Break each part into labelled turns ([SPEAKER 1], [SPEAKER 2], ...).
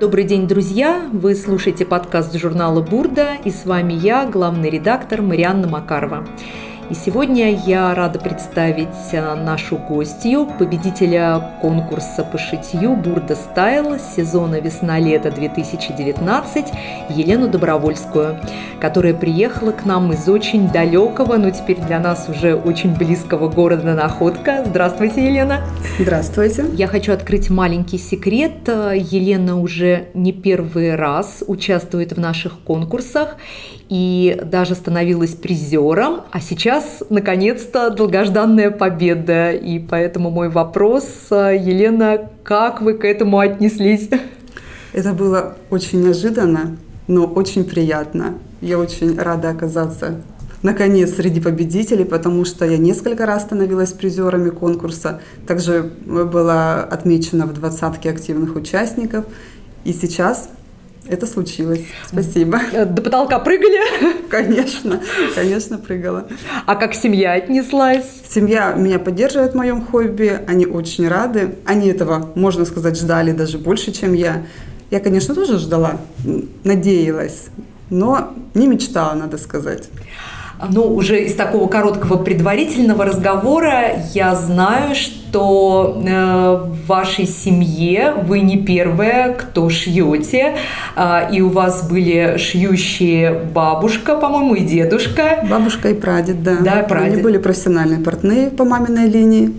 [SPEAKER 1] Добрый день, друзья! Вы слушаете подкаст журнала «Бурда» и с вами я, главный редактор Марианна Макарова. И сегодня я рада представить а, нашу гостью, победителя конкурса по шитью «Бурда Стайл» сезона «Весна-лето 2019» Елену Добровольскую, которая приехала к нам из очень далекого, но теперь для нас уже очень близкого города Находка. Здравствуйте, Елена!
[SPEAKER 2] Здравствуйте!
[SPEAKER 1] Я хочу открыть маленький секрет. Елена уже не первый раз участвует в наших конкурсах и даже становилась призером, а сейчас, наконец-то, долгожданная победа. И поэтому мой вопрос, Елена, как вы к этому отнеслись?
[SPEAKER 2] Это было очень неожиданно, но очень приятно. Я очень рада оказаться наконец среди победителей, потому что я несколько раз становилась призерами конкурса, также была отмечена в двадцатке активных участников. И сейчас это случилось. Спасибо.
[SPEAKER 1] Э, до потолка прыгали?
[SPEAKER 2] Конечно, конечно, прыгала.
[SPEAKER 1] А как семья отнеслась?
[SPEAKER 2] Семья меня поддерживает в моем хобби, они очень рады. Они этого, можно сказать, ждали даже больше, чем я. Я, конечно, тоже ждала, надеялась, но не мечтала, надо сказать.
[SPEAKER 1] Ну, уже из такого короткого предварительного разговора я знаю, что э, в вашей семье вы не первая, кто шьете, э, и у вас были шьющие бабушка, по-моему, и дедушка.
[SPEAKER 2] Бабушка и прадед, да.
[SPEAKER 1] Да, прадед.
[SPEAKER 2] Они были профессиональные портные по маминой линии.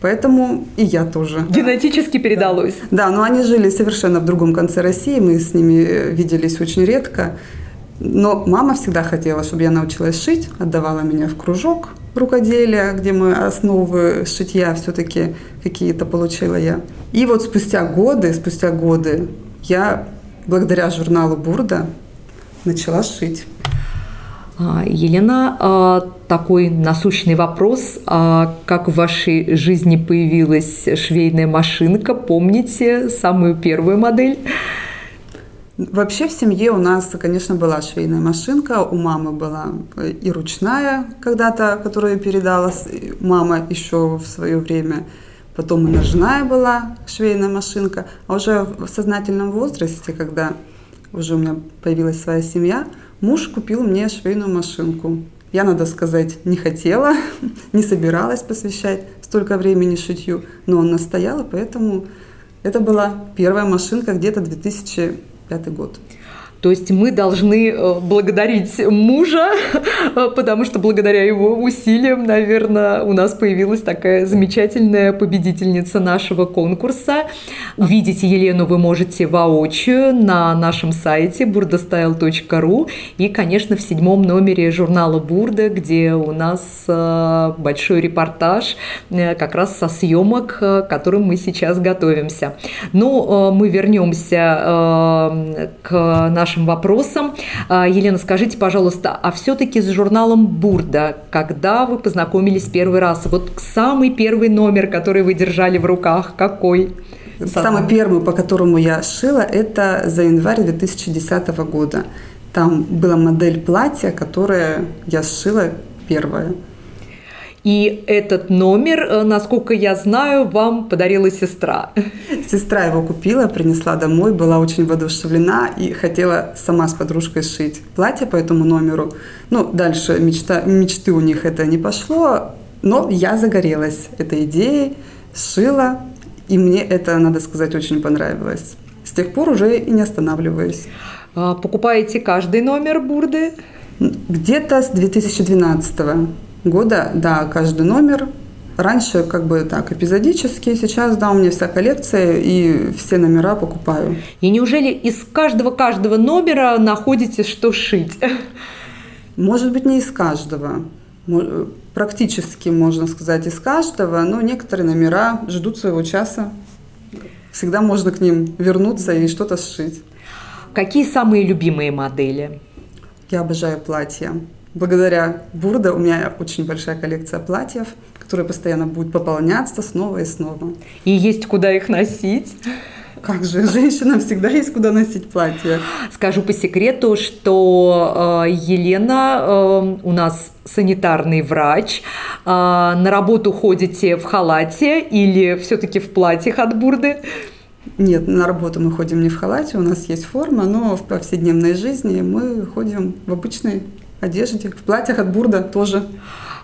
[SPEAKER 2] Поэтому и я тоже.
[SPEAKER 1] Генетически передалось.
[SPEAKER 2] Да, да, но они жили совершенно в другом конце России, мы с ними э, виделись очень редко. Но мама всегда хотела, чтобы я научилась шить, отдавала меня в кружок рукоделия, где мы основы шитья все-таки какие-то получила я. И вот спустя годы, спустя годы я благодаря журналу Бурда начала шить.
[SPEAKER 1] А, Елена, а, такой насущный вопрос. А как в вашей жизни появилась швейная машинка? Помните самую первую модель?
[SPEAKER 2] Вообще в семье у нас, конечно, была швейная машинка. У мамы была и ручная когда-то, которую передала мама еще в свое время. Потом и ножная была швейная машинка. А уже в сознательном возрасте, когда уже у меня появилась своя семья, муж купил мне швейную машинку. Я, надо сказать, не хотела, не собиралась посвящать столько времени шитью, но он настоял, и поэтому это была первая машинка где-то 2000 пятый год.
[SPEAKER 1] То есть мы должны э, благодарить мужа, потому что благодаря его усилиям, наверное, у нас появилась такая замечательная победительница нашего конкурса. Увидеть Елену вы можете воочию на нашем сайте burdastyle.ru и, конечно, в седьмом номере журнала «Бурда», где у нас э, большой репортаж э, как раз со съемок, к которым мы сейчас готовимся. Но мы вернемся к нашему нашим вопросам. А, Елена, скажите, пожалуйста, а все-таки с журналом «Бурда», когда вы познакомились первый раз? Вот самый первый номер, который вы держали в руках, какой?
[SPEAKER 2] Самый первый, по которому я шила, это за январь 2010 года. Там была модель платья, которое я сшила первое.
[SPEAKER 1] И этот номер, э, насколько я знаю, вам подарила сестра.
[SPEAKER 2] Сестра его купила, принесла домой, была очень воодушевлена и хотела сама с подружкой сшить платье по этому номеру. Ну, дальше мечта, мечты у них это не пошло, но я загорелась этой идеей, сшила, и мне это, надо сказать, очень понравилось. С тех пор уже и не останавливаюсь.
[SPEAKER 1] А покупаете каждый номер бурды?
[SPEAKER 2] Где-то с 2012 -го года, да, каждый номер. Раньше как бы так эпизодически, сейчас, да, у меня вся коллекция и все номера покупаю.
[SPEAKER 1] И неужели из каждого-каждого номера находите, что шить?
[SPEAKER 2] Может быть, не из каждого. Практически, можно сказать, из каждого, но некоторые номера ждут своего часа. Всегда можно к ним вернуться и что-то сшить.
[SPEAKER 1] Какие самые любимые модели?
[SPEAKER 2] Я обожаю платья. Благодаря Бурда у меня очень большая коллекция платьев, которая постоянно будет пополняться снова и снова.
[SPEAKER 1] И есть куда их носить?
[SPEAKER 2] Как же, женщинам всегда есть куда носить платье.
[SPEAKER 1] Скажу по секрету, что э, Елена э, у нас санитарный врач. Э, на работу ходите в халате или все-таки в платьях от бурды?
[SPEAKER 2] Нет, на работу мы ходим не в халате, у нас есть форма, но в повседневной жизни мы ходим в обычной одежде, в платьях от бурда тоже.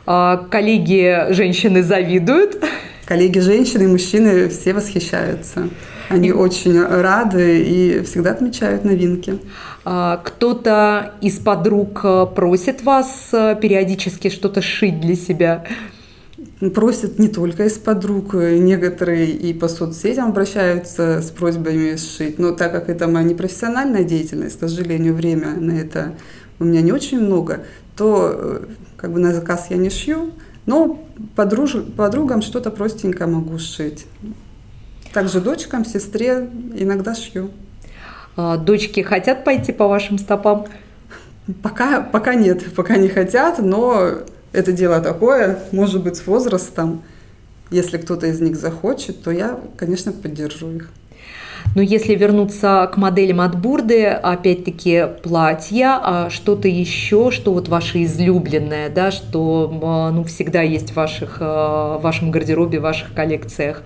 [SPEAKER 1] А коллеги женщины завидуют?
[SPEAKER 2] Коллеги женщины и мужчины все восхищаются. Они очень рады и всегда отмечают новинки.
[SPEAKER 1] А кто-то из подруг э, просит вас э, периодически что-то шить для себя?
[SPEAKER 2] Просят не только из подруг, некоторые и по соцсетям обращаются с просьбами сшить. Но так как это моя непрофессиональная деятельность, к сожалению, время на это у меня не очень много, то э, как бы на заказ я не шью, но подруж... подругам что-то простенько могу сшить. Также дочкам, сестре иногда шью.
[SPEAKER 1] А, дочки хотят пойти по вашим стопам?
[SPEAKER 2] Пока, пока нет, пока не хотят, но это дело такое, может быть, с возрастом. Если кто-то из них захочет, то я, конечно, поддержу их.
[SPEAKER 1] Но если вернуться к моделям от Бурды, опять-таки платья, а что-то еще, что вот ваше излюбленное, да, что а, ну, всегда есть в, ваших, а, в вашем гардеробе, в ваших коллекциях?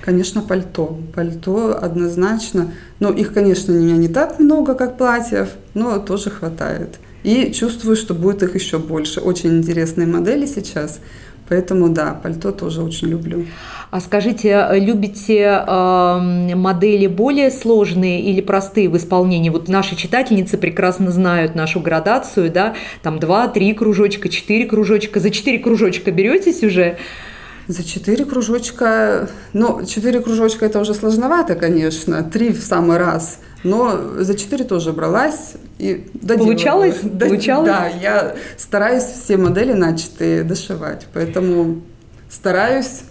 [SPEAKER 2] Конечно, пальто. Пальто однозначно. Но их, конечно, у меня не так много, как платьев, но тоже хватает. И чувствую, что будет их еще больше. Очень интересные модели сейчас. Поэтому да, пальто тоже очень люблю.
[SPEAKER 1] А скажите, любите э, модели более сложные или простые в исполнении? Вот наши читательницы прекрасно знают нашу градацию, да, там два, три кружочка, четыре кружочка. За четыре кружочка беретесь уже?
[SPEAKER 2] За четыре кружочка, ну, четыре кружочка это уже сложновато, конечно, три в самый раз, но за четыре тоже бралась и
[SPEAKER 1] доделала. Получалось? Получалось?
[SPEAKER 2] Да, я стараюсь все модели начатые дошивать, поэтому стараюсь,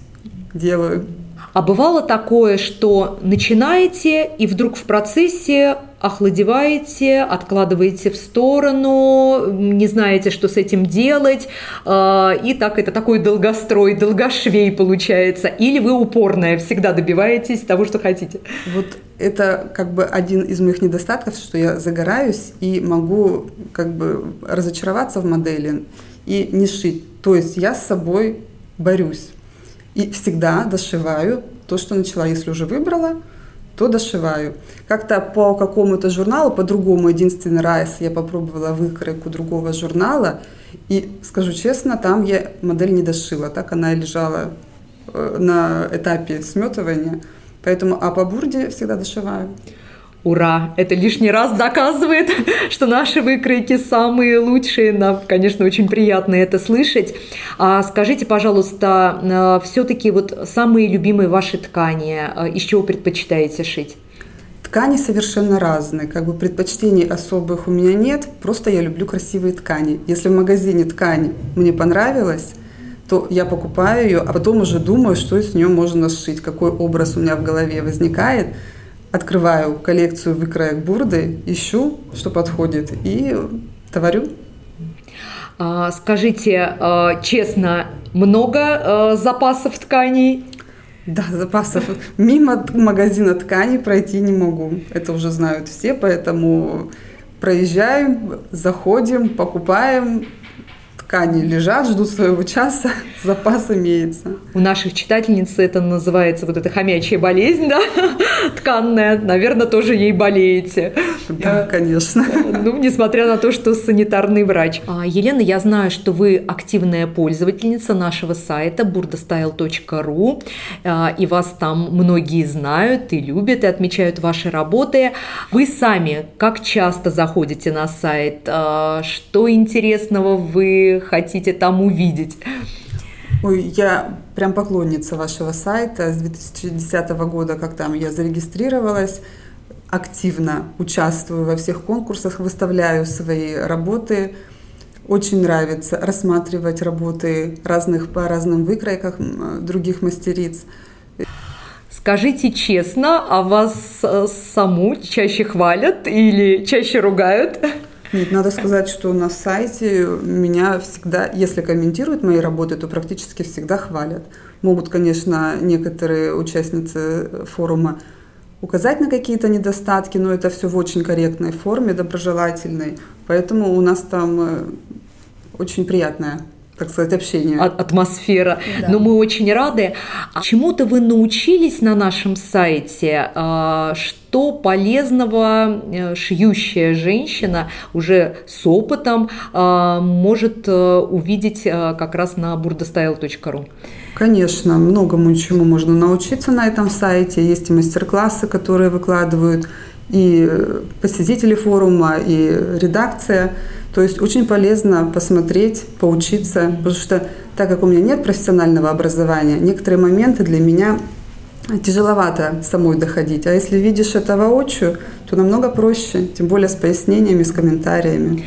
[SPEAKER 2] делаю.
[SPEAKER 1] А бывало такое, что начинаете и вдруг в процессе охладеваете, откладываете в сторону, не знаете, что с этим делать, а, и так это такой долгострой, долгошвей получается, или вы упорная, всегда добиваетесь того, что хотите?
[SPEAKER 2] Вот это как бы один из моих недостатков, что я загораюсь и могу как бы разочароваться в модели и не шить. То есть я с собой борюсь и всегда дошиваю то, что начала. Если уже выбрала, то дошиваю. Как-то по какому-то журналу, по-другому, единственный раз я попробовала выкройку другого журнала, и, скажу честно, там я модель не дошила, так она лежала э, на этапе сметывания, поэтому, а по бурде всегда дошиваю.
[SPEAKER 1] Ура! Это лишний раз доказывает, что наши выкройки самые лучшие. Нам, конечно, очень приятно это слышать. А скажите, пожалуйста, а, все-таки вот самые любимые ваши ткани, а, из чего предпочитаете шить?
[SPEAKER 2] Ткани совершенно разные, как бы предпочтений особых у меня нет, просто я люблю красивые ткани. Если в магазине ткань мне понравилась, то я покупаю ее, а потом уже думаю, что из нее можно сшить, какой образ у меня в голове возникает – открываю коллекцию выкроек бурды, ищу, что подходит, и товарю.
[SPEAKER 1] А, скажите а, честно, много а, запасов тканей?
[SPEAKER 2] Да, запасов. Мимо магазина тканей пройти не могу. Это уже знают все, поэтому проезжаем, заходим, покупаем, ткани лежат, ждут своего часа, запас имеется.
[SPEAKER 1] У наших читательниц это называется вот эта хомячья болезнь, да, тканная. Наверное, тоже ей болеете.
[SPEAKER 2] Да, конечно.
[SPEAKER 1] Ну, несмотря на то, что санитарный врач. А, Елена, я знаю, что вы активная пользовательница нашего сайта burdastyle.ru, а, и вас там многие знают и любят, и отмечают ваши работы. Вы сами как часто заходите на сайт? А, что интересного вы хотите там увидеть?
[SPEAKER 2] Ой, я прям поклонница вашего сайта с 2010 года, как там я зарегистрировалась, активно участвую во всех конкурсах, выставляю свои работы. Очень нравится рассматривать работы разных по разным выкройкам других мастериц.
[SPEAKER 1] Скажите честно, а вас э, саму чаще хвалят или чаще ругают?
[SPEAKER 2] Нет, надо сказать, что на сайте меня всегда, если комментируют мои работы, то практически всегда хвалят. Могут, конечно, некоторые участницы форума указать на какие-то недостатки, но это все в очень корректной форме, доброжелательной. Поэтому у нас там э, очень приятная так сказать, общение.
[SPEAKER 1] Атмосфера. Да. Но мы очень рады. А чему-то вы научились на нашем сайте, а, что полезного э, шьющая женщина уже с опытом а, может э, увидеть э, как раз на burdastyle.ru?
[SPEAKER 2] Конечно, многому чему можно научиться на этом сайте. Есть и мастер-классы, которые выкладывают и посетители форума, и редакция. То есть очень полезно посмотреть, поучиться, потому что так как у меня нет профессионального образования, некоторые моменты для меня тяжеловато самой доходить. А если видишь это воочию, то намного проще, тем более с пояснениями, с комментариями.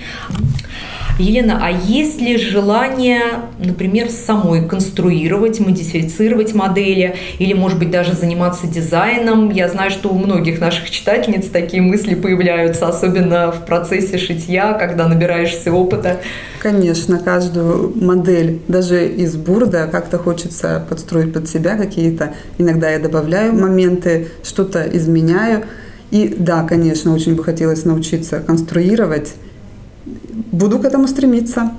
[SPEAKER 1] Елена, а есть ли желание, например, самой конструировать, модифицировать модели или, может быть, даже заниматься дизайном? Я знаю, что у многих наших читательниц такие мысли появляются, особенно в процессе шитья, когда набираешься опыта.
[SPEAKER 2] Конечно, каждую модель, даже из бурда, как-то хочется подстроить под себя какие-то. Иногда я добавляю моменты, что-то изменяю. И да, конечно, очень бы хотелось научиться конструировать буду к этому стремиться.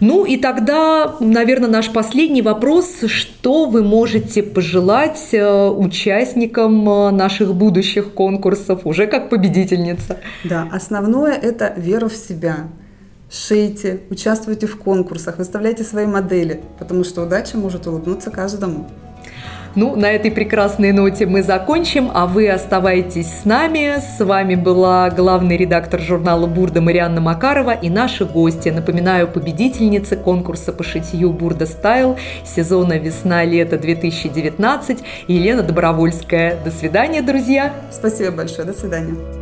[SPEAKER 1] Ну и тогда, наверное, наш последний вопрос. Что вы можете пожелать э, участникам э, наших будущих конкурсов уже как победительница?
[SPEAKER 2] Да, основное – это вера в себя. Шейте, участвуйте в конкурсах, выставляйте свои модели, потому что удача может улыбнуться каждому.
[SPEAKER 1] Ну, на этой прекрасной ноте мы закончим, а вы оставайтесь с нами. С вами была главный редактор журнала «Бурда» Марианна Макарова и наши гости. Напоминаю, победительницы конкурса по шитью «Бурда Стайл» сезона «Весна-лето 2019» Елена Добровольская. До свидания, друзья!
[SPEAKER 2] Спасибо большое, до свидания.